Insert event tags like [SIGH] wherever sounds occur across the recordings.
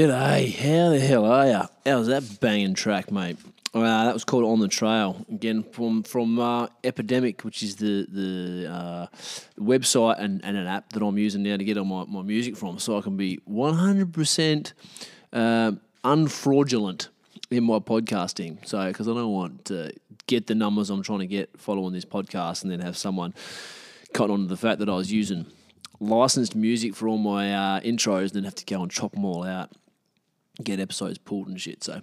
G'day, how the hell are ya? How's that banging track, mate? Uh, that was called "On the Trail" again from from uh, Epidemic, which is the the uh, website and, and an app that I'm using now to get all my, my music from, so I can be 100 percent uh, unfraudulent in my podcasting. So because I don't want to get the numbers I'm trying to get following this podcast, and then have someone cut on to the fact that I was using licensed music for all my uh, intros, and then have to go and chop them all out, get episodes pulled and shit. So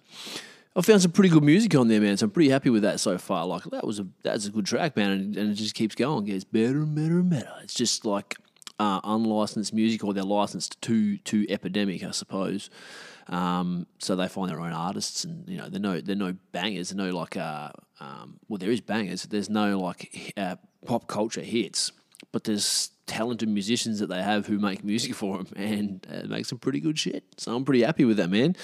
I found some pretty good music on there, man. So I'm pretty happy with that so far. Like that was a that's a good track, man, and, and it just keeps going, gets better and better and better. It's just like uh, unlicensed music, or they're licensed to to Epidemic, I suppose. Um, so they find their own artists, and you know they're no they're no bangers, they're no like uh, um, well there is bangers. There's no like uh, pop culture hits, but there's talented musicians that they have who make music for them and uh, make some pretty good shit. So I'm pretty happy with that, man.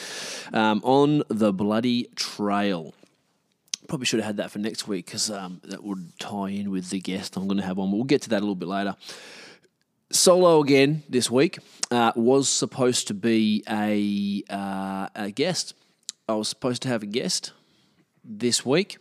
Um, on the bloody trail. Probably should have had that for next week because um, that would tie in with the guest I'm going to have on. We'll get to that a little bit later. Solo again this week uh, was supposed to be a, uh, a guest. I was supposed to have a guest this week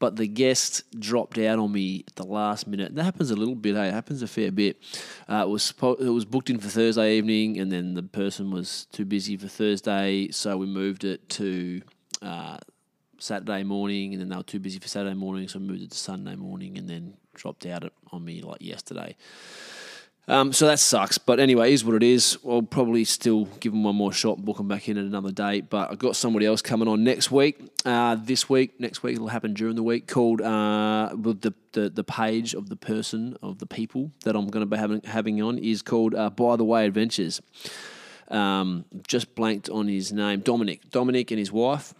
but the guest dropped out on me at the last minute. That happens a little bit, hey? It happens a fair bit. Uh, it was it was booked in for Thursday evening, and then the person was too busy for Thursday, so we moved it to uh, Saturday morning, and then they were too busy for Saturday morning, so we moved it to Sunday morning, and then dropped out on me like yesterday. Um, so that sucks. But anyway, is what it is. I'll probably still give them one more shot and book them back in at another date. But I've got somebody else coming on next week. Uh, this week, next week, it'll happen during the week called uh, the, the, the page of the person, of the people that I'm going to be having, having on is called uh, By the Way Adventures. Um, just blanked on his name, Dominic. Dominic and his wife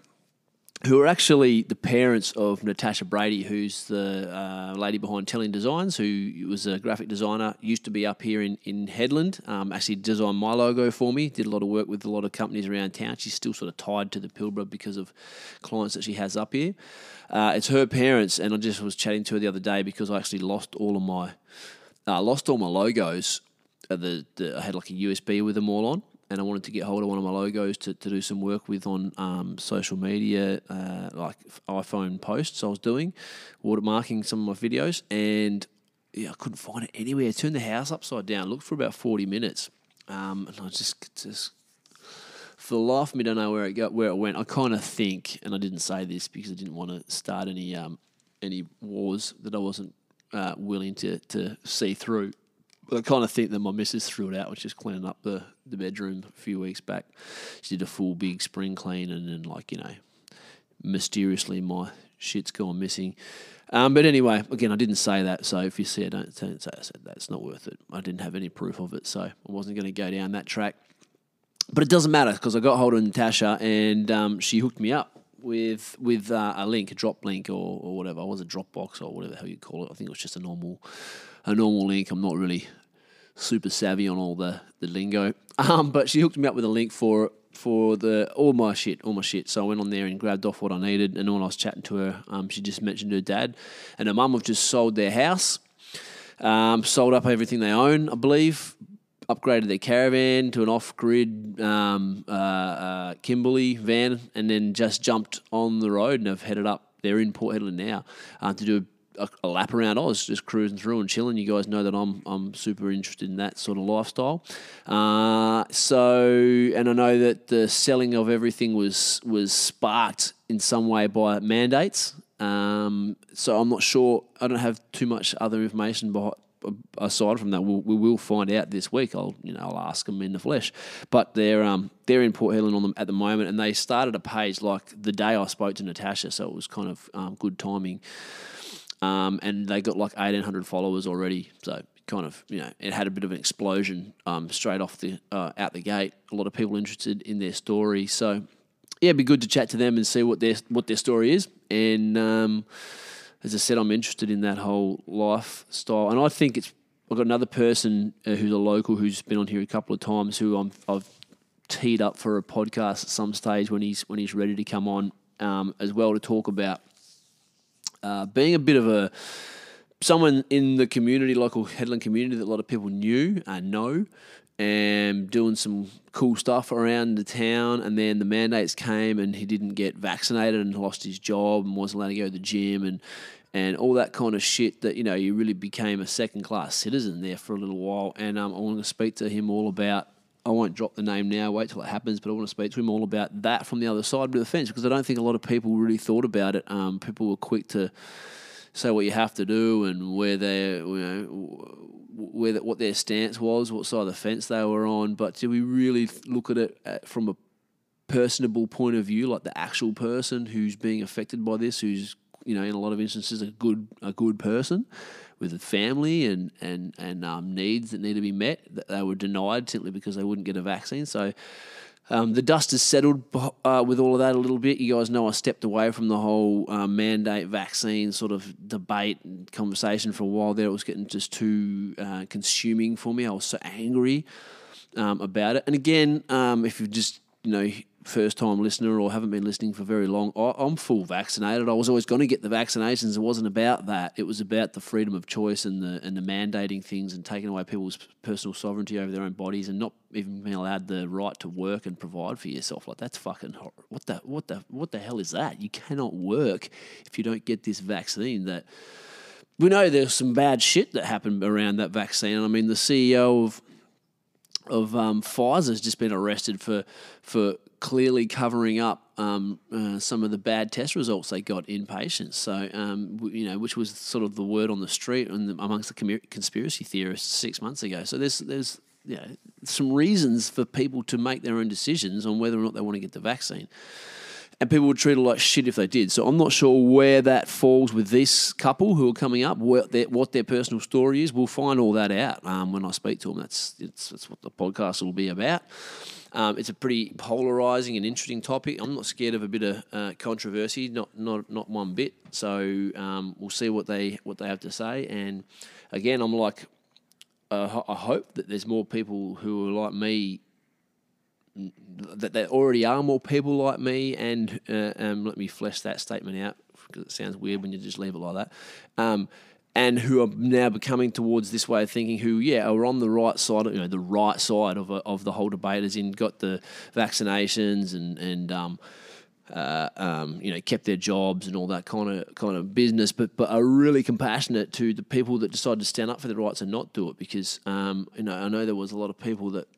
who are actually the parents of Natasha Brady, who's the uh, lady behind Telling Designs, who was a graphic designer, used to be up here in, in Hedland, um, actually designed my logo for me, did a lot of work with a lot of companies around town. She's still sort of tied to the Pilbara because of clients that she has up here. Uh, it's her parents, and I just was chatting to her the other day because I actually lost all of my, uh, lost all my logos. The, the, I had like a USB with them all on and I wanted to get hold of one of my logos to, to do some work with on um, social media, uh, like iPhone posts I was doing, watermarking some of my videos, and yeah, I couldn't find it anywhere. I turned the house upside down, looked for about 40 minutes, um, and I just, just, for the life of me, don't know where it got, where it went. I kind of think, and I didn't say this because I didn't want to start any um, any wars that I wasn't uh, willing to, to see through. I kind of think that my missus threw it out, which is cleaning up the, the bedroom a few weeks back. She did a full big spring clean, and then, like, you know, mysteriously my shit's gone missing. Um, but anyway, again, I didn't say that, so if you see it, don't, don't say I said that. It's not worth it. I didn't have any proof of it, so I wasn't going to go down that track. But it doesn't matter because I got hold of Natasha and um, she hooked me up with with uh, a link, a drop link or, or whatever. I was a Dropbox or whatever how you call it. I think it was just a normal a normal link. I'm not really super savvy on all the, the lingo. Um, but she hooked me up with a link for for the all my shit, all my shit. So I went on there and grabbed off what I needed. And when I was chatting to her, um, she just mentioned her dad and her mum have just sold their house, um, sold up everything they own, I believe, upgraded their caravan to an off-grid um, uh, uh, Kimberley van, and then just jumped on the road and have headed up. They're in Port Hedland now uh, to do a, a, lap around Oz, just cruising through and chilling. You guys know that I'm I'm super interested in that sort of lifestyle. Uh, so, and I know that the selling of everything was was sparked in some way by mandates. Um, so I'm not sure. I don't have too much other information behind, aside from that, we'll, we will find out this week. I'll you know I'll ask them in the flesh. But they're um they're in Port Hedland on them at the moment, and they started a page like the day I spoke to Natasha, so it was kind of um, good timing. Um, and they got like 1,800 followers already. So kind of, you know, it had a bit of an explosion um, straight off the uh, out the gate. A lot of people interested in their story. So yeah, it'd be good to chat to them and see what their what their story is. And um, as I said, I'm interested in that whole lifestyle. And I think it's I've got another person uh, who's a local who's been on here a couple of times who I'm, I've teed up for a podcast at some stage when he's when he's ready to come on um, as well to talk about uh, being a bit of a someone in the community, local Hedland community that a lot of people knew and know, and doing some cool stuff around the town. And then the mandates came, and he didn't get vaccinated and lost his job and wasn't allowed to go to the gym and and all that kind of shit. That you know, you really became a second class citizen there for a little while. And um, I want to speak to him all about. I won't drop the name now. Wait till it happens. But I want to speak to him all about that from the other side of the fence because I don't think a lot of people really thought about it. Um, people were quick to say what you have to do and where they, you know, where the, what their stance was, what side of the fence they were on. But do we really look at it uh, from a personable point of view, like the actual person who's being affected by this, who's you know in a lot of instances a good a good person with family and and and um, needs that need to be met that they were denied simply because they wouldn't get a vaccine. So. Um, the dust has settled uh, with all of that a little bit. You guys know I stepped away from the whole uh, mandate vaccine sort of debate and conversation for a while there. It was getting just too uh, consuming for me. I was so angry um, about it. And again, um, if you've just you know first time listener or haven't been listening for very long, I, I'm full vaccinated. I was always going to get the vaccinations. It wasn't about that. It was about the freedom of choice and the and the mandating things and taking away people's personal sovereignty over their own bodies and not even being allowed the right to work and provide for yourself. Like that's fucking hor- what the what the what the hell is that? You cannot work if you don't get this vaccine. That we know there's some bad shit that happened around that vaccine. I mean, the CEO of of um, Pfizer's just been arrested for for clearly covering up um, uh, some of the bad test results they got in patients. So um, you know, which was sort of the word on the street and the, amongst the conspiracy theorists six months ago. So there's there's you know, some reasons for people to make their own decisions on whether or not they want to get the vaccine and people would treat it like shit if they did. So I'm not sure where that falls with this couple who are coming up, what their, what their personal story is. We'll find all that out um, when I speak to them. That's, it's, that's what the podcast will be about. Um, it's a pretty polarizing and interesting topic. I'm not scared of a bit of uh, controversy, not not not one bit. So um, we'll see what they what they have to say. And again, I'm like, uh, I hope that there's more people who are like me that there already are more people like me, and uh, um, let me flesh that statement out because it sounds weird when you just leave it like that. And who are now becoming towards this way of thinking, who yeah are on the right side, you know, the right side of a, of the whole debate, as in got the vaccinations and and um, uh, um, you know kept their jobs and all that kind of kind of business, but but are really compassionate to the people that decided to stand up for their rights and not do it because um, you know I know there was a lot of people that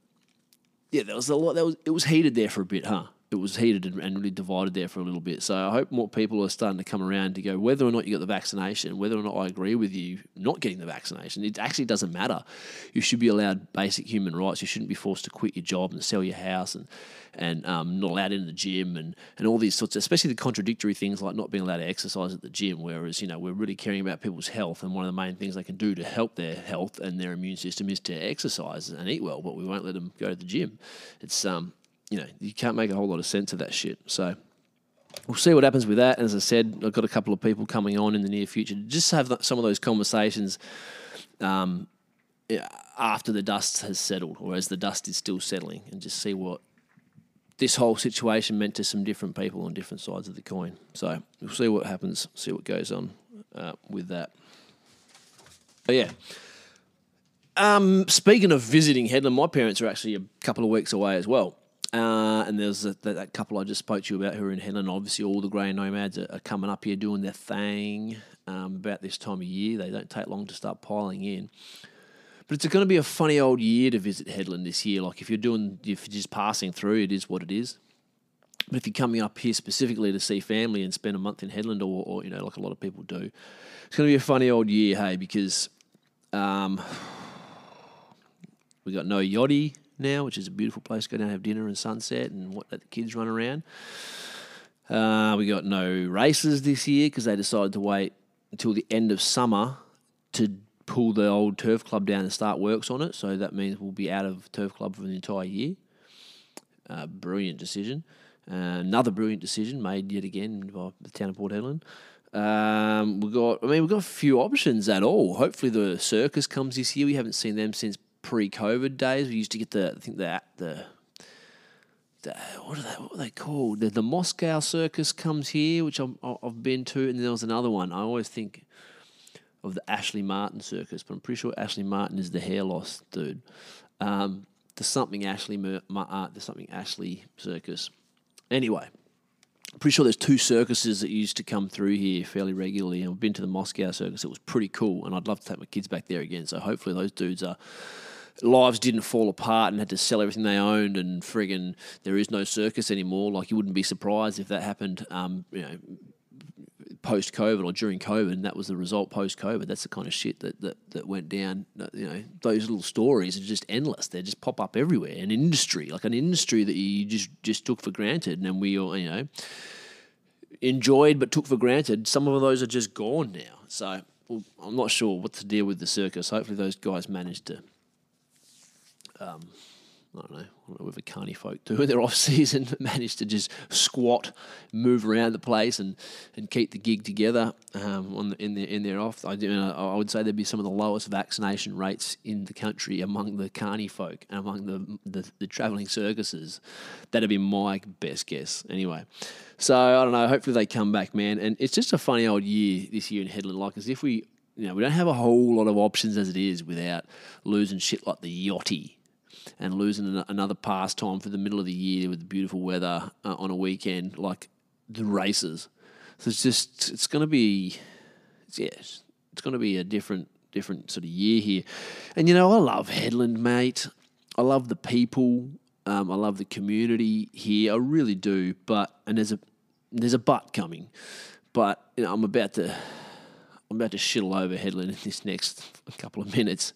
yeah, there was a lot. That was it was heated there for a bit, huh? It was heated and, really divided there for a little bit. So I hope more people are starting to come around to go whether or not you got the vaccination, whether or not I agree with you not getting the vaccination. It actually doesn't matter. You should be allowed basic human rights. You shouldn't be forced to quit your job and sell your house and and um, not allowed in the gym and, and all these sorts, especially the contradictory things like not being allowed to exercise at the gym. Whereas you know we're really caring about people's health, and one of the main things they can do to help their health and their immune system is to exercise and eat well. But we won't let them go to the gym. It's um you know you can't make a whole lot of sense of that shit. So we'll see what happens with that. As I said, I've got a couple of people coming on in the near future to just have some of those conversations um, after the dust has settled, or as the dust is still settling, and just see what this whole situation meant to some different people on different sides of the coin. So we'll see what happens, see what goes on uh, with that. But yeah. Um, speaking of visiting Hedland, my parents are actually a couple of weeks away as well. Uh, and there's a, that, that, couple I just spoke to you about who are in Hedland. Obviously, all the grey nomads are, are, coming up here doing their thing um, about this time of year. They don't take long to start piling in. But it's going to be a funny old year to visit Hedland this year. Like if you're doing, if you're just passing through, it is what it is. But if you're coming up here specifically to see family and spend a month in Hedland, or, or you know, like a lot of people do, it's going to be a funny old year, hey, because um, [SIGHS] we got no yachty now, which is a beautiful place to go down and have dinner and sunset and what, let the kids run around. Uh, we got no races this year because they decided to wait until the end of summer to pull the old turf club down and start works on it. So that means we'll be out of turf club for the entire year. Uh, brilliant decision. Uh, another brilliant decision made yet again by the town of Port Hedland. Um, we got, I mean, we've got a few options at all. Hopefully, the circus comes this year. We haven't seen them since pre-COVID days. We used to get the, I think the the, the what are they? What are they called? The, the Moscow Circus comes here, which i have been to, and then there was another one. I always think of the Ashley Martin circus, but I'm pretty sure Ashley Martin is the hair loss dude. Um, the something Ashley, uh, the something Ashley circus. Anyway, pretty sure there's two circuses that used to come through here fairly regularly. and I've been to the Moscow circus; it was pretty cool, and I'd love to take my kids back there again. So hopefully those dudes are lives didn't fall apart and had to sell everything they owned and friggin' there is no circus anymore. Like you wouldn't be surprised if that happened, um, you know, post COVID or during COVID, and that was the result post COVID. That's the kind of shit that, that, that went down. You know, those little stories are just endless. They just pop up everywhere. An industry, like an industry that you just just took for granted, and we all, you know, enjoyed but took for granted. Some of those are just gone now. So well, I'm not sure what to deal with the circus. Hopefully, those guys managed to um, I don't know, I don't know whether Carney folk do in their [LAUGHS] off season, manage to just squat, move around the place, and, and keep the gig together um, on the, in their in their off. I, do, I would say there'd be some of the lowest vaccination rates in the country among the Carney folk and among the the, the travelling circuses. That'd be my best guess, anyway. So I don't know. Hopefully they come back, man. And it's just a funny old year this year in Hedland, like as if we. You know, we don't have a whole lot of options as it is without losing shit like the Yachty and losing another pastime for the middle of the year with the beautiful weather uh, on a weekend like the races. So it's just it's going to be, yeah, it's going to be a different different sort of year here. And you know, I love Hedland, mate. I love the people. Um, I love the community here. I really do. But and there's a there's a but coming. But you know, I'm about to I'm about to shit all over Hedland in this next couple of minutes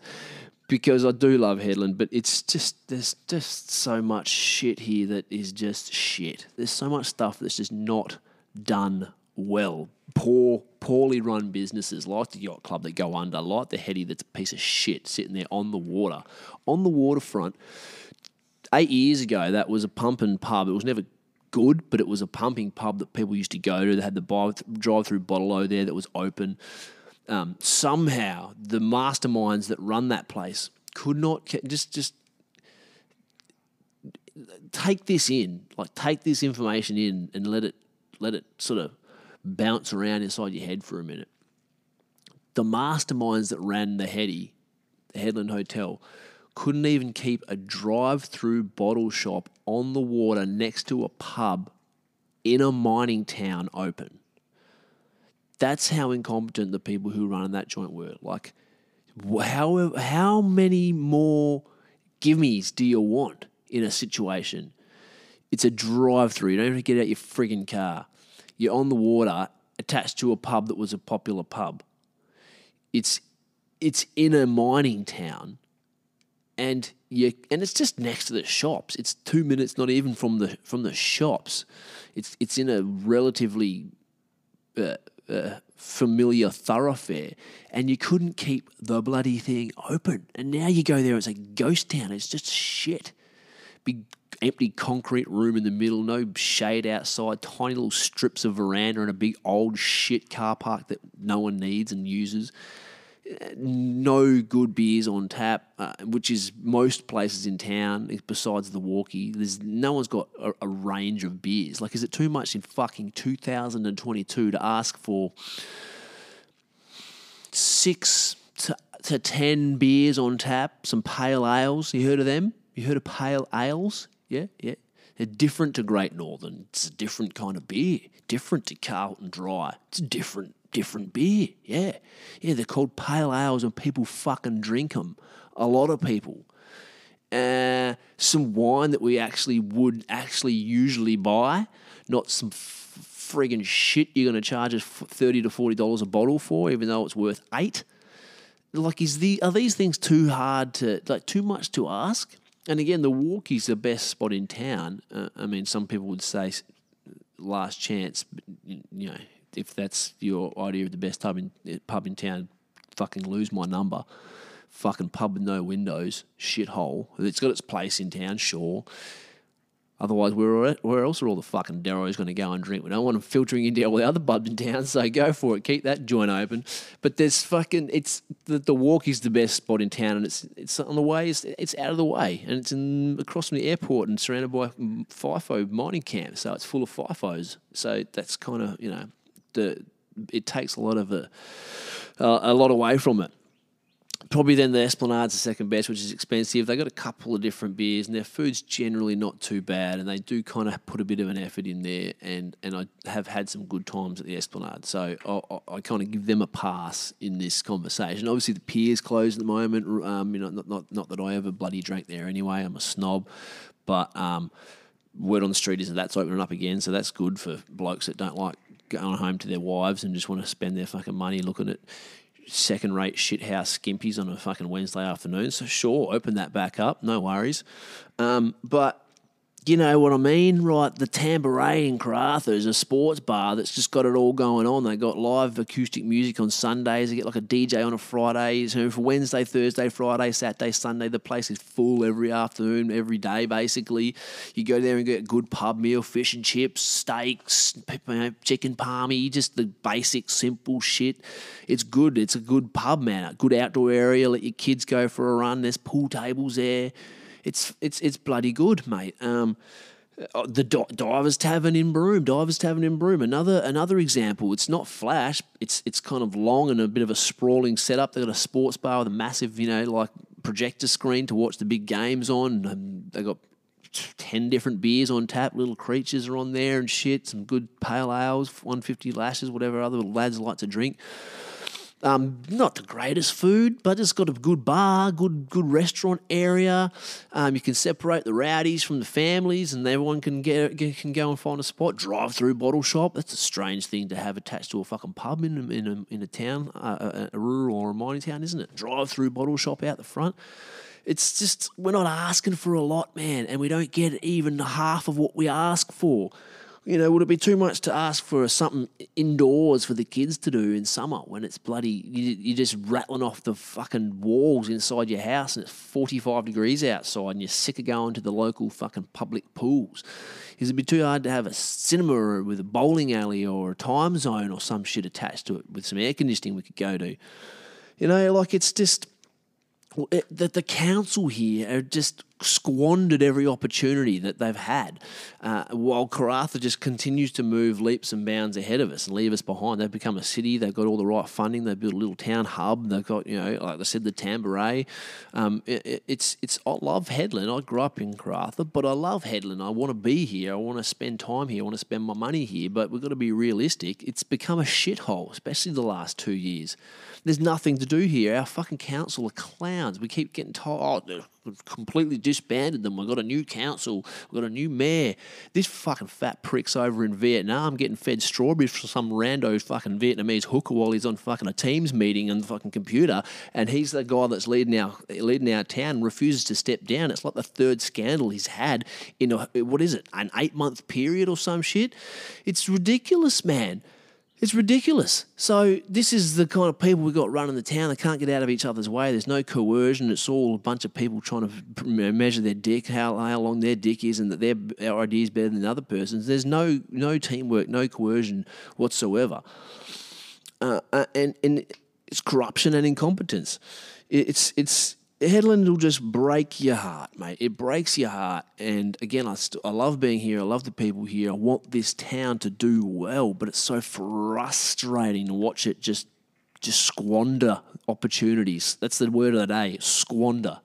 because I do love Hedland, but it's just there's just so much shit here that is just shit. There's so much stuff that's just not done well. Poor, poorly run businesses like the yacht club that go under, like the heady that's a piece of shit sitting there on the water, on the waterfront. Eight years ago, that was a pumping pub. It was never good, but it was a pumping pub that people used to go to. They had the drive-through bottle there that was open um, somehow the masterminds that run that place could not just just take this in, like take this information in and let it let it sort of bounce around inside your head for a minute. The masterminds that ran the Heady, the Hedland Hotel, couldn't even keep a drive-through bottle shop on the water next to a pub in a mining town open. That's how incompetent the people who run that joint were. Like, how how many more gimmies do you want in a situation? It's a drive-through. You don't even get out your frigging car. You're on the water, attached to a pub that was a popular pub. It's it's in a mining town, and you and it's just next to the shops. It's two minutes, not even from the from the shops. It's it's in a relatively uh, familiar thoroughfare, and you couldn't keep the bloody thing open. And now you go there, it's a ghost town. It's just shit. Big empty concrete room in the middle, no shade outside, tiny little strips of veranda, and a big old shit car park that no one needs and uses no good beers on tap, uh, which is most places in town besides the Walkie. There's no one's got a, a, range of beers. Like, is it too much in fucking 2022 to ask for six to, to ten beers on tap, some pale ales? You heard of them? You heard of pale ales? Yeah, yeah. They're different to Great Northern. It's a different kind of beer. Different to Carlton Dry. It's different different beer. Yeah. Yeah, they're called pale ales and people fucking drink them. A lot of people. Uh, some wine that we actually would actually usually buy, not some f- friggin' shit you're going to charge us thirty to forty dollars a bottle for, even though it's worth eight. Like, is the are these things too hard to like too much to ask? And again, the Walkie's the best spot in town. Uh, I mean, some people would say last chance, but, you know, if that's your idea of the best pub in pub in town, fucking lose my number. Fucking pub with no windows, shithole. It's got its place in town, sure. Otherwise, where, where else are all the fucking Darrows going to go and drink? We don't want them filtering into all the other pubs in town, so go for it. Keep that joint open. But there's fucking it's the, the walk is the best spot in town, and it's it's on the way. It's, it's out of the way, and it's in, across from the airport and surrounded by FIFO mining camps, so it's full of FIFOs. So that's kind of you know the it takes a lot of a, uh, a lot away from it. Probably then the Esplanade's the second best, which is expensive. They got a couple of different beers, and their food's generally not too bad, and they do kind of put a bit of an effort in there. And, and I have had some good times at the Esplanade, so I, I, I kind of give them a pass in this conversation. Obviously, the pier's closed at the moment. Um, you know, not, not not that I ever bloody drank there anyway. I'm a snob, but um, word on the street is that that's opening up again, so that's good for blokes that don't like going home to their wives and just want to spend their fucking money looking at second rate shithouse skimpies on a fucking Wednesday afternoon. So sure, open that back up, no worries. Um, but you know what I mean, right? The Tambourine in Karratha is a sports bar that's just got it all going on. They got live acoustic music on Sundays. They get like a DJ on a Friday. So for Wednesday, Thursday, Friday, Saturday, Sunday, the place is full every afternoon, every day, basically. You go there and get a good pub meal, fish and chips, steaks, chicken palmy, just the basic, simple shit. It's good. It's a good pub, man. A good outdoor area. Let your kids go for a run. There's pool tables there it's it's it's bloody good, mate. Um, uh, the Divers Tavern in Broome, Divers Tavern in Broome, another another example. It's not flash. It's it's kind of long and a bit of a sprawling setup. They've got a sports bar with a massive, you know, like projector screen to watch the big games on. They got ten different beers on tap. Little creatures are on there and shit. Some good pale ales, one fifty lashes, whatever other lads like to drink. Um, not the greatest food, but it's got a good bar, good good restaurant area. Um, you can separate the rowdies from the families, and everyone can get, get can go and find a spot. Drive through bottle shop. That's a strange thing to have attached to a fucking pub in a, in a, in a town, uh, a, a rural or a mining town, isn't it? Drive through bottle shop out the front it's just we're not asking for a lot, man, and we don't get even half of what we ask for. You know, would it be too much to ask for something indoors for the kids to do in summer when it's bloody, you, are just rattling off the fucking walls inside your house and it's 45 degrees outside and you're sick of going to the local fucking public pools? Is it be too hard to have a cinema with a bowling alley or a time zone or some shit attached to it with some air conditioning we could go to? You know, like it's just that the council here are just squandered every opportunity that they've had, uh, while Karratha just continues to move leaps and bounds ahead of us and leave us behind. They've become a city. They've got all the right funding. They've built a little town hub. They've got you know, like I said, the Tambourine. Um, it, it's it's. I love Hedland. I grew up in Karratha, but I love Hedland. I want to be here. I want to spend time here. I want to spend my money here. But we've got to be realistic. It's become a shithole, especially the last two years. There's nothing to do here. Our fucking council are clowns. We keep getting told, oh, We've completely disbanded them. We've got a new council. We've got a new mayor. This fucking fat prick's over in Vietnam getting fed strawberries from some rando fucking Vietnamese hooker while he's on fucking a Teams meeting on the fucking computer. And he's the guy that's leading our, leading our town refuses to step down. It's like the third scandal he's had in, a, what is it, an eight month period or some shit? It's ridiculous, man. It's ridiculous. So this is the kind of people we got running the town. They can't get out of each other's way. There's no coercion. It's all a bunch of people trying to measure their dick, how, how long their dick is, and that their our idea is better than the other person's. There's no no teamwork, no coercion whatsoever. Uh, uh and and it's corruption and incompetence. It's it's Hedland will just break your heart, mate. It breaks your heart. And again, I, st- I love being here. I love the people here. I want this town to do well, but it's so frustrating to watch it just just squander opportunities. That's the word of the day, squander.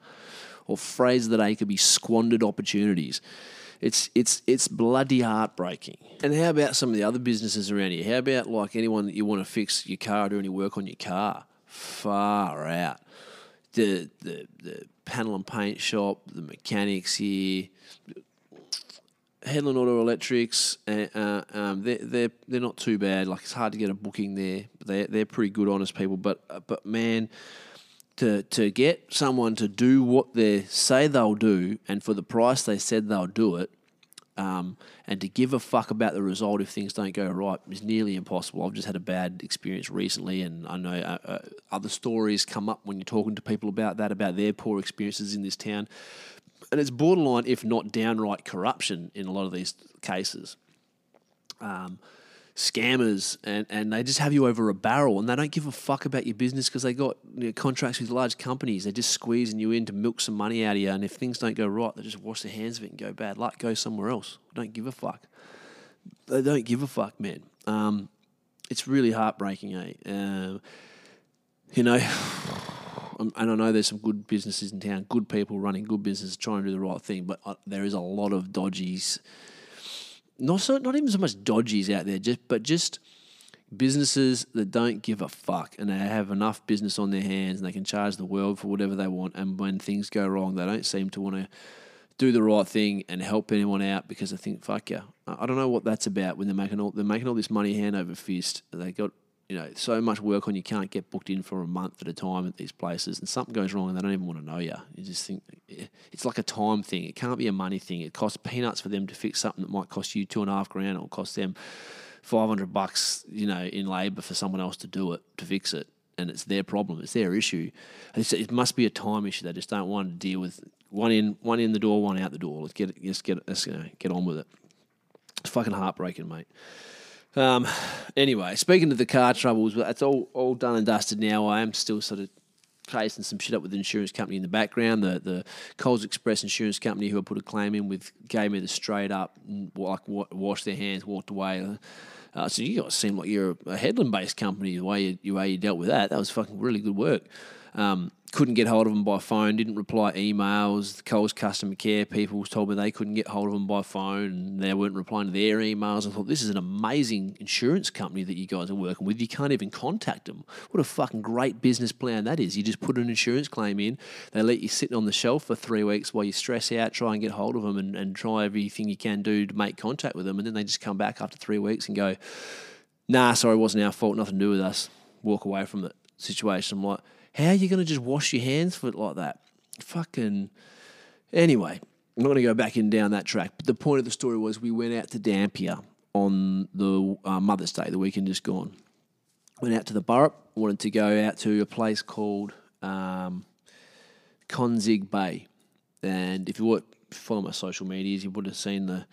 Or phrase of the day could be squandered opportunities. It's it's it's bloody heartbreaking. And how about some of the other businesses around here? How about like anyone that you want to fix your car do any work on your car? Far out the, the, the panel and paint shop, the mechanics here, Hedland Auto Electrics, uh, um, they're, they're they're not too bad. Like it's hard to get a booking there, they they're pretty good, honest people. But uh, but man, to to get someone to do what they say they'll do, and for the price they said they'll do it, um, and to give a fuck about the result if things don't go right is nearly impossible. I've just had a bad experience recently, and I know uh, uh, other stories come up when you're talking to people about that, about their poor experiences in this town. And it's borderline, if not downright corruption in a lot of these cases. Um, scammers and, and they just have you over a barrel and they don't give a fuck about your business because they got you know, contracts with large companies. They're just squeezing you in to milk some money out of you. And if things don't go right, they just wash their hands of it and go bad luck, go somewhere else. Don't give a fuck. They don't give a fuck, man. Um, it's really heartbreaking, eh? Uh, you know, [SIGHS] um, and I know there's some good businesses in town, good people running good businesses trying to do the right thing, but uh, there is a lot of dodgies. Not so, not even so much dodgies out there, just but just businesses that don't give a fuck and they have enough business on their hands and they can charge the world for whatever they want. And when things go wrong, they don't seem to want to do the right thing and help anyone out because they think, fuck yeah. I don't know what that's about when they're making all they're making all this money hand over fist. They got you know so much work on you can't get booked in for a month at a time at these places, and something goes wrong and they don't even want to know you. You just think eh, it's like a time thing. It can't be a money thing. It costs peanuts for them to fix something that might cost you two and a half grand. It'll cost them five hundred bucks, you know, in labour for someone else to do it to fix it, and it's their problem. It's their issue. It's, it must be a time issue. They just don't want to deal with one in, one in the door, one out the door. Let's get. Let's get. Let's you know, get on with it. It's fucking heartbreaking, mate. Um, anyway, speaking of the car troubles, that's all all done and dusted now. I am still sort of chasing some shit up with the insurance company in the background. The the Coles Express insurance company who I put a claim in with gave me the straight up like washed their hands, walked away. Uh, so you guys seem like you're a Hedland based company the way you, the way you dealt with that. That was fucking really good work. Um, couldn't get hold of them by phone, didn't reply emails. The Coles customer care people told me they couldn't get hold of them by phone and they weren't replying to their emails. I thought, this is an amazing insurance company that you guys are working with. You can't even contact them. What a fucking great business plan that is. You just put an insurance claim in, they let you sit on the shelf for three weeks while you stress out, try and get hold of them and, and try everything you can do to make contact with them. And then they just come back after three weeks and go, nah, sorry, it wasn't our fault, nothing to do with us. Walk away from the situation. I'm like, how are you going to just wash your hands for it like that? Fucking. Anyway, I'm not going to go back in down that track. But the point of the story was we went out to Dampier on the uh, Mother's Day, the weekend just gone. Went out to the Burrup, wanted to go out to a place called um, Bay. And if you would follow my social medias, you would have seen the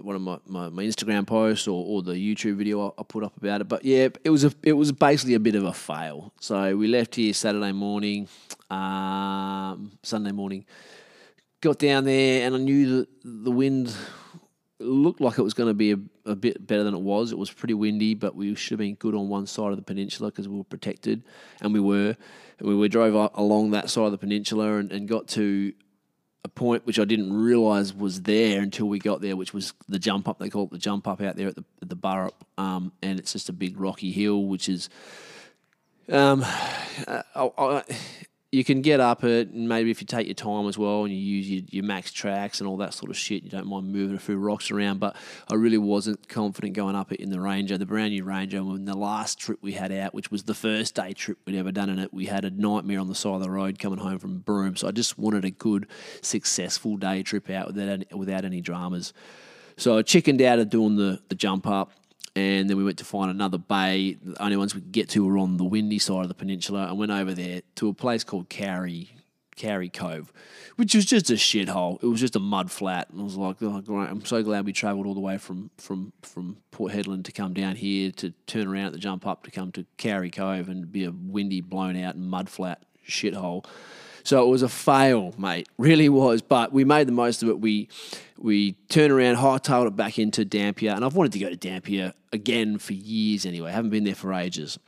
one of my, my, my, Instagram posts or, or the YouTube video I, I, put up about it. But yeah, it was a it was basically a bit of a fail. So we left here Saturday morning, um, Sunday morning, got down there, and I knew that the wind looked like it was going to be a, a bit better than it was. It was pretty windy, but we should have been good on one side of the peninsula because we were protected, and we were. And we, we drove along that side of the peninsula and, and got to a point which I didn't realise was there until we got there, which was the jump up. They call it the jump up out there at the the Burrup, um, and it's just a big rocky hill, which is. Um, [SIGHS] I, I, you can get up it, and maybe if you take your time as well and you use your, your Maxtrax and all that sort of shit, you don't mind moving a few rocks around. But I really wasn't confident going up it in the Ranger, the brand new Ranger. When the last trip we had out, which was the first day trip we'd ever done in it, we had a nightmare on the side of the road coming home from Broome. So I just wanted a good, successful day trip out without any, without any dramas. So I chickened out of doing the, the jump up and then we went to find another bay. The only ones we could get to were on the windy side of the peninsula, and went over there to a place called Cowrie, Cowrie Cove, which was just a shithole. It was just a mud flat, and I was like, oh, great! I'm so glad we travelled all the way from from from Port Hedland to come down here to turn around at the jump up to come to Cowrie Cove and be a windy, blown out, mud flat shithole. So it was a fail, mate. Really was. But we made the most of it. We we turned around, hightailed it back into Dampier, and I've wanted to go to Dampier again for years anyway. I haven't been there for ages.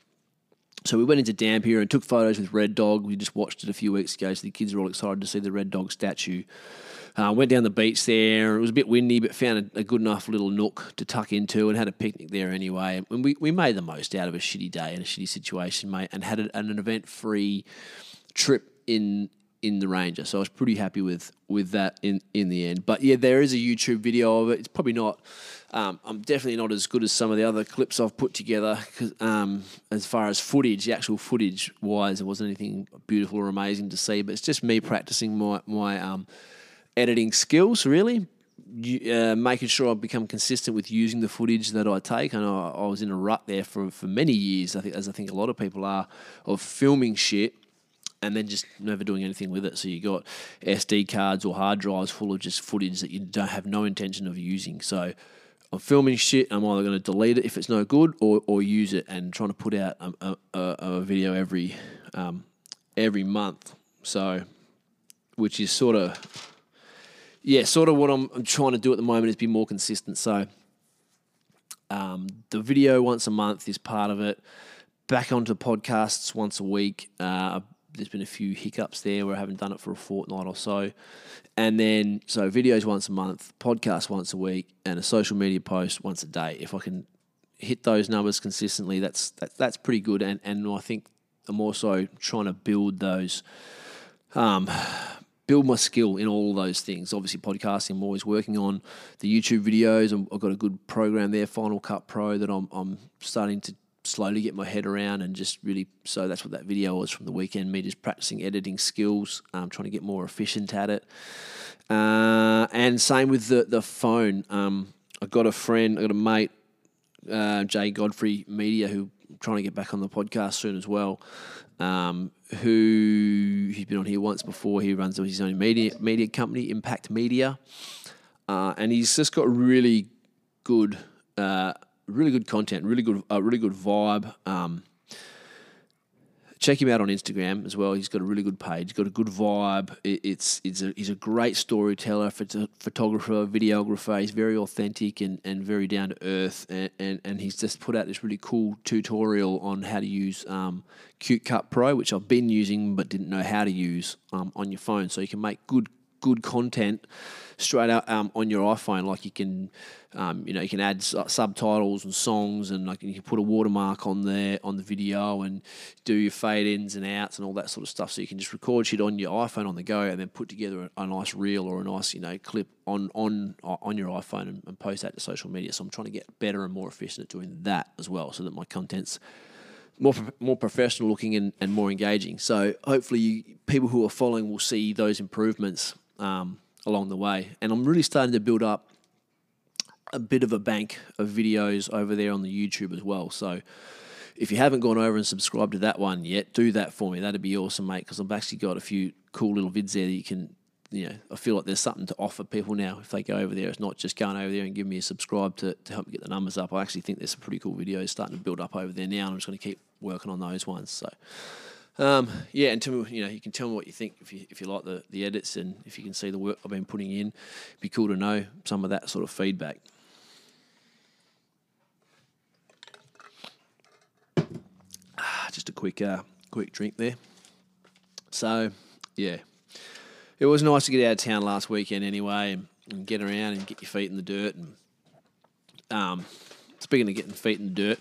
So we went into Dampier and took photos with Red Dog. We just watched it a few weeks ago, so the kids are all excited to see the Red Dog statue. Uh, went down the beach there. It was a bit windy, but found a, a, good enough little nook to tuck into and had a picnic there anyway. And we, we made the most out of a shitty day and a shitty situation, mate, and had an event free trip in in the Ranger. So I was pretty happy with with that in in the end. But yeah, there is a YouTube video of it. It's probably not. Um, I'm definitely not as good as some of the other clips I've put together. Um, as far as footage, the actual footage wise, it wasn't anything beautiful or amazing to see. But it's just me practicing my my um, editing skills, really. Uh, making sure I become consistent with using the footage that I take. I know I was in a rut there for, for many years. I think, as I think a lot of people are, of filming shit and then just never doing anything with it. So you got SD cards or hard drives full of just footage that you don't have no intention of using. So I'm filming shit. I'm either going to delete it if it's no good, or, or use it and trying to put out a, a, a video every um, every month. So, which is sort of yeah, sort of what I'm, I'm trying to do at the moment is be more consistent. So, um, the video once a month is part of it. Back onto podcasts once a week. Uh, there's been a few hiccups there where I haven't done it for a fortnight or so. And then, so videos once a month, podcast once a week, and a social media post once a day. If I can hit those numbers consistently, that's that, that's pretty good. And and I think I'm also trying to build those, um, build my skill in all those things. Obviously, podcasting. I'm always working on the YouTube videos. i have got a good program there, Final Cut Pro, that I'm I'm starting to slowly get my head around and just really so that's what that video was from the weekend me just practicing editing skills um, trying to get more efficient at it. Uh, and same with the the phone. Um, I got a friend I got a mate uh, Jay Godfrey Media who I'm trying to get back on the podcast soon as well um, who he's been on here once before. He runs his own media media company Impact Media. Uh, and he's just got really good uh, really good content, really good, uh, really good vibe. Um, check him out on Instagram as well. He's got a really good page. Got a good vibe. It, it's it's a, he's a great storyteller, photographer, videographer. He's very authentic and, and very down to earth. And, and, and he's just put out this really cool tutorial on how to use um, Cute Cut Pro, which I've been using but didn't know how to use um, on your phone. So you can make good good content straight out um, on your iPhone. Like you can, um, you know, you can add subtitles and songs, and like you can put a watermark on there on the video, and do your fade ins and outs and all that sort of stuff. So you can just record shit on your iPhone on the go, and then put together a, a nice reel or a nice, you know, clip on on on your iPhone and, and post that to social media. So I'm trying to get better and more efficient at doing that as well, so that my content's more more professional looking and, and more engaging. So hopefully, you, people who are following will see those improvements um, along the way. And I'm really starting to build up a bit of a bank of videos over there on the YouTube as well. So if you haven't gone over and subscribed to that one yet, do that for me. That'd be awesome, mate, because I've actually got a few cool little vids there that you can, you know, I feel like there's something to offer people now if they go over there. It's not just going over there and giving me a subscribe to, to help me get the numbers up. I actually think there's some pretty cool videos starting to build up over there now, and I'm just going to keep working on those ones. So um, yeah, and me, you know, you can tell me what you think if you if you like the, the edits and if you can see the work I've been putting in. It'd be cool to know some of that sort of feedback. Ah, just a quick uh, quick drink there. So, yeah, it was nice to get out of town last weekend anyway and, and get around and get your feet in the dirt. And um, speaking of getting feet in the dirt,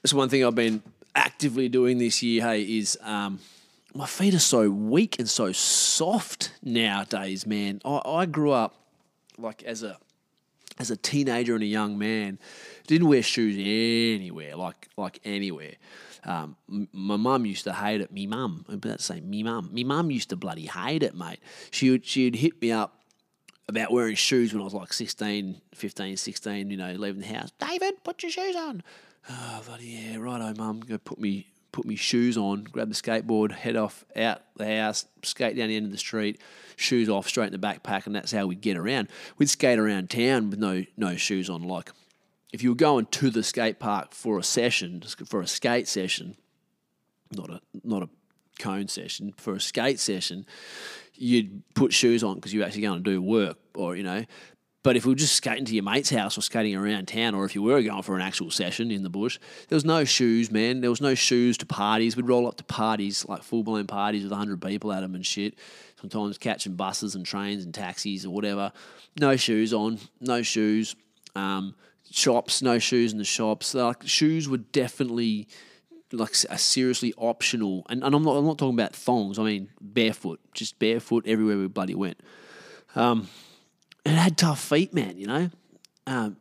that's one thing I've been actively doing this year, hey, is um, my feet are so weak and so soft nowadays, man. I, I grew up like as a as a teenager and a young man, didn't wear shoes anywhere, like like anywhere. Um, my mum used to hate it. Me mum, I'm about to say me mum. Me mum used to bloody hate it, mate. She would she'd hit me up about wearing shoes when I was like 16, 15, 16, you know, leaving the house. David, put your shoes on. Oh, bloody yeah, righto, mum. Go put me put me shoes on, grab the skateboard, head off out the house, skate down the end of the street, shoes off, straight in the backpack, and that's how we get around. We'd skate around town with no no shoes on. Like if you were going to the skate park for a session, for a skate session, not a not a cone session, for a skate session, you'd put shoes on because you're actually going to do work, or you know. But if we were just skating to your mate's house or skating around town, or if you were going for an actual session in the bush, there was no shoes, man. There was no shoes to parties. We'd roll up to parties, like full blown parties with 100 people at them and shit. Sometimes catching buses and trains and taxis or whatever. No shoes on, no shoes. Um, shops, no shoes in the shops. Like shoes were definitely like a seriously optional. And, and I'm not I'm not talking about thongs. I mean barefoot, just barefoot everywhere we bloody went. Um, and had tough feet, man. You know, um,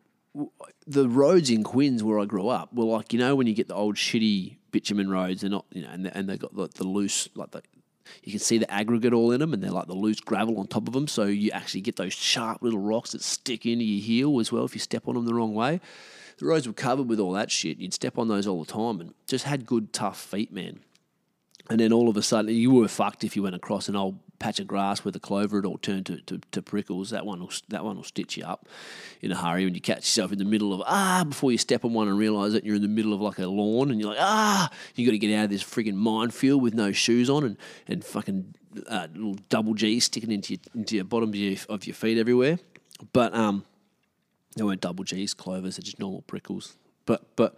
the roads in Quinns where I grew up were like you know when you get the old shitty bitumen roads, they're not you know, and they, and they got the, the loose like the you can see the aggregate all in them, and they're like the loose gravel on top of them. So you actually get those sharp little rocks that stick into your heel as well if you step on them the wrong way. The roads were covered with all that shit. You'd step on those all the time, and just had good tough feet, man. And then all of a sudden, you were fucked if you went across an old patch of grass with a clover, it all turned to, to, to, prickles. That one will that one will stitch you up in a hurry when you catch yourself in the middle of ah before you step on one and realise that you're in the middle of like a lawn and you're like ah you got to get out of this freaking minefield with no shoes on and and fucking uh, little double G sticking into your into your bottom of your, of your feet everywhere. But um, they weren't double G's, clovers. They're just normal prickles. But but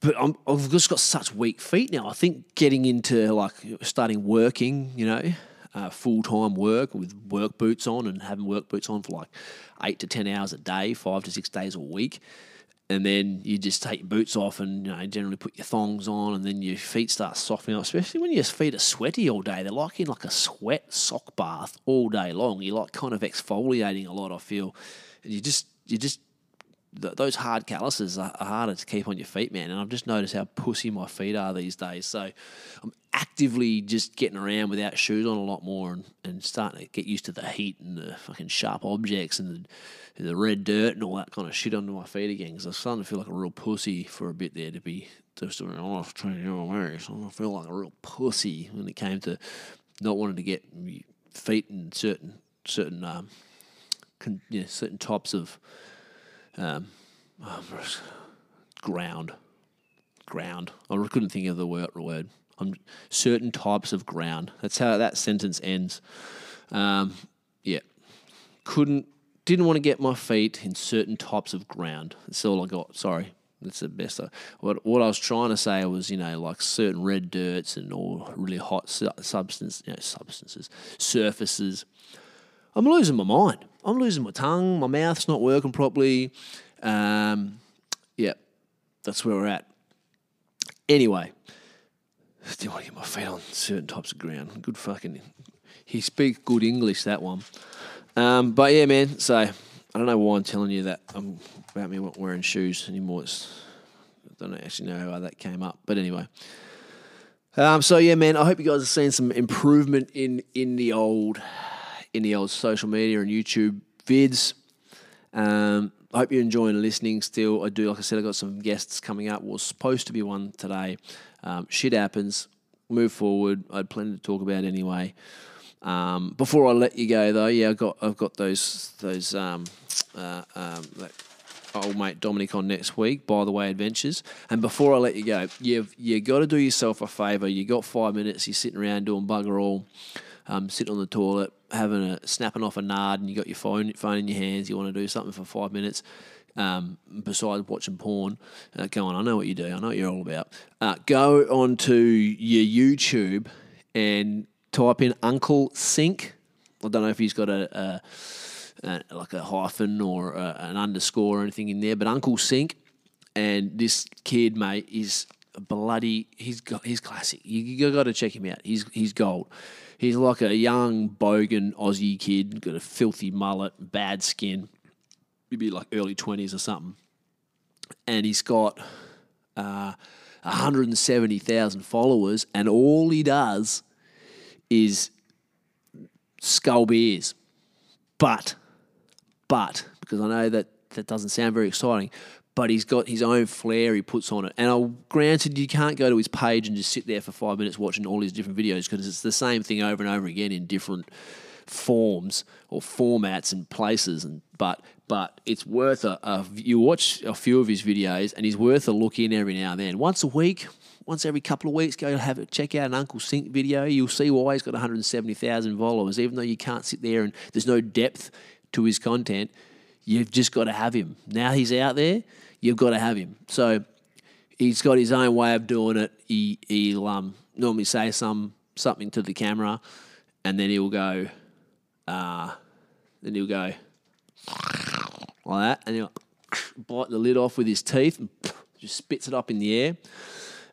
but I'm, I've just got such weak feet now. I think getting into like starting working, you know, uh, full time work with work boots on and having work boots on for like eight to 10 hours a day, five to six days a week. And then you just take your boots off and you know generally put your thongs on, and then your feet start softening up. Especially when your feet are sweaty all day, they're like in like a sweat sock bath all day long. You're like kind of exfoliating a lot. I feel, and you just you just th- those hard calluses are, are harder to keep on your feet, man. And I've just noticed how pussy my feet are these days. So I'm actively just getting around without shoes on a lot more and, and starting to get used to the heat and the fucking sharp objects and the, the red dirt and all that kind of shit under my feet again. Because I'm starting to feel like a real pussy for a bit there to be just doing all off training away. So I feel like a real pussy when it came to not wanting to get feet in certain certain um, con, you know, certain types of um, oh, ground. Ground. I couldn't think of the word. On certain types of ground. That's how that sentence ends. Um, yeah. Couldn't. Didn't want to get my feet in certain types of ground. That's all I got. Sorry. That's the best. I, what what I was trying to say was, you know, like certain red dirts and all really hot su- substance, you know, substances, surfaces. I'm losing my mind. I'm losing my tongue. My mouth's not working properly. Um, yeah, that's where we're at. Anyway, still want to get my feet on certain types of ground. Good fucking. He speaks good English, that one. Um, but yeah, man. So I don't know why I'm telling you that I'm about me not wearing shoes anymore. It's, I don't actually know how that came up, but anyway. Um, so yeah, man. I hope you guys are seeing some improvement in in the old in the old social media and YouTube vids. Um, I hope you're enjoying listening still. I do, like I said, I've got some guests coming up. Was supposed to be one today. Um, shit happens. Move forward. I had plenty to talk about anyway. Um, before I let you go, though, yeah, I've got I've got those those um, uh, um, that old mate Dominic on next week. By the way, adventures. And before I let you go, you've you got to do yourself a favour. You got five minutes. You're sitting around doing bugger all, um, sitting on the toilet, having a snapping off a nard, and you got your phone phone in your hands. You want to do something for five minutes. Um, besides watching porn, uh, go on. I know what you do. I know what you're all about. Uh, go onto your YouTube and type in Uncle Sink. I don't know if he's got a, a, a like a hyphen or a, an underscore or anything in there, but Uncle Sink. And this kid, mate, is bloody. He's got he's classic. You, you got to check him out. He's he's gold. He's like a young bogan Aussie kid, got a filthy mullet, bad skin, maybe like early twenties or something, and he's got uh, 170,000 followers, and all he does is skull beers. But, but, because I know that that doesn't sound very exciting, but he's got his own flair he puts on it. And I'll, granted, you can't go to his page and just sit there for five minutes watching all his different videos because it's the same thing over and over again in different forms or formats and places. And but but it's worth a, a you watch a few of his videos and he's worth a look in every now and then. Once a week, once every couple of weeks, go have a, check out an Uncle Sink video. You'll see why he's got 170,000 followers, even though you can't sit there and there's no depth to his content. You've just got to have him. Now he's out there, you've got to have him. So he's got his own way of doing it. He, he'll um, normally say some something to the camera, and then he'll go, uh, then he'll go like that, and he'll bite the lid off with his teeth and just spits it up in the air,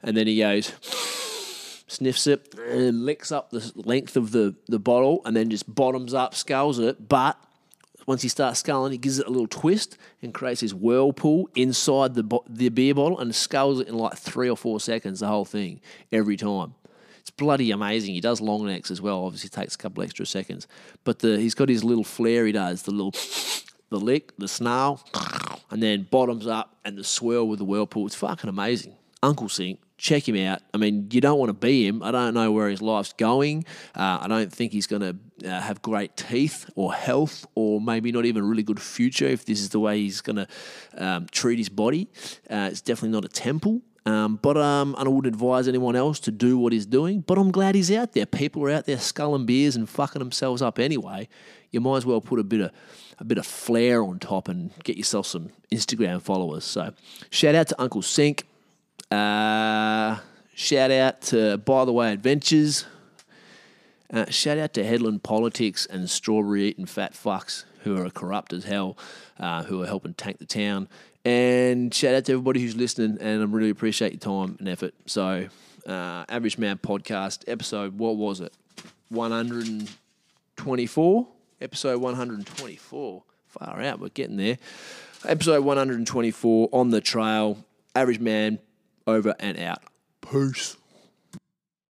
and then he goes sniffs it and licks up the length of the, the bottle and then just bottoms up, sculls it. But once he starts sculling, he gives it a little twist and creates his whirlpool inside the, bo- the beer bottle and sculls it in like three or four seconds, the whole thing, every time. It's bloody amazing. He does long necks as well. Obviously, takes a couple extra seconds. But the, he's got his little flair he does, the little, the lick, the snarl, and then bottoms up and the swirl with the whirlpool. It's fucking amazing. Uncle Sink, check him out. I mean, you don't want to be him. I don't know where his life's going. Uh, I don't think he's going to uh, have great teeth or health or maybe not even a really good future if this is the way he's going to um, treat his body. Uh, it's definitely not a temple. Um, but um, and I wouldn't advise anyone else to do what he's doing. But I'm glad he's out there. People are out there sculling beers and fucking themselves up anyway. You might as well put a bit of a bit of flair on top and get yourself some Instagram followers. So shout out to Uncle Sink. Uh, shout out to By the Way Adventures. Uh, shout out to Hedland Politics and Strawberry Eating Fat Fucks, who are corrupt as hell, uh, who are helping tank the town. And shout out to everybody who's listening, and I really appreciate your time and effort. So, uh, Average Man Podcast, episode, what was it? 124? Episode 124. Far out, we're getting there. Episode 124 on the trail. Average Man over and out. Peace.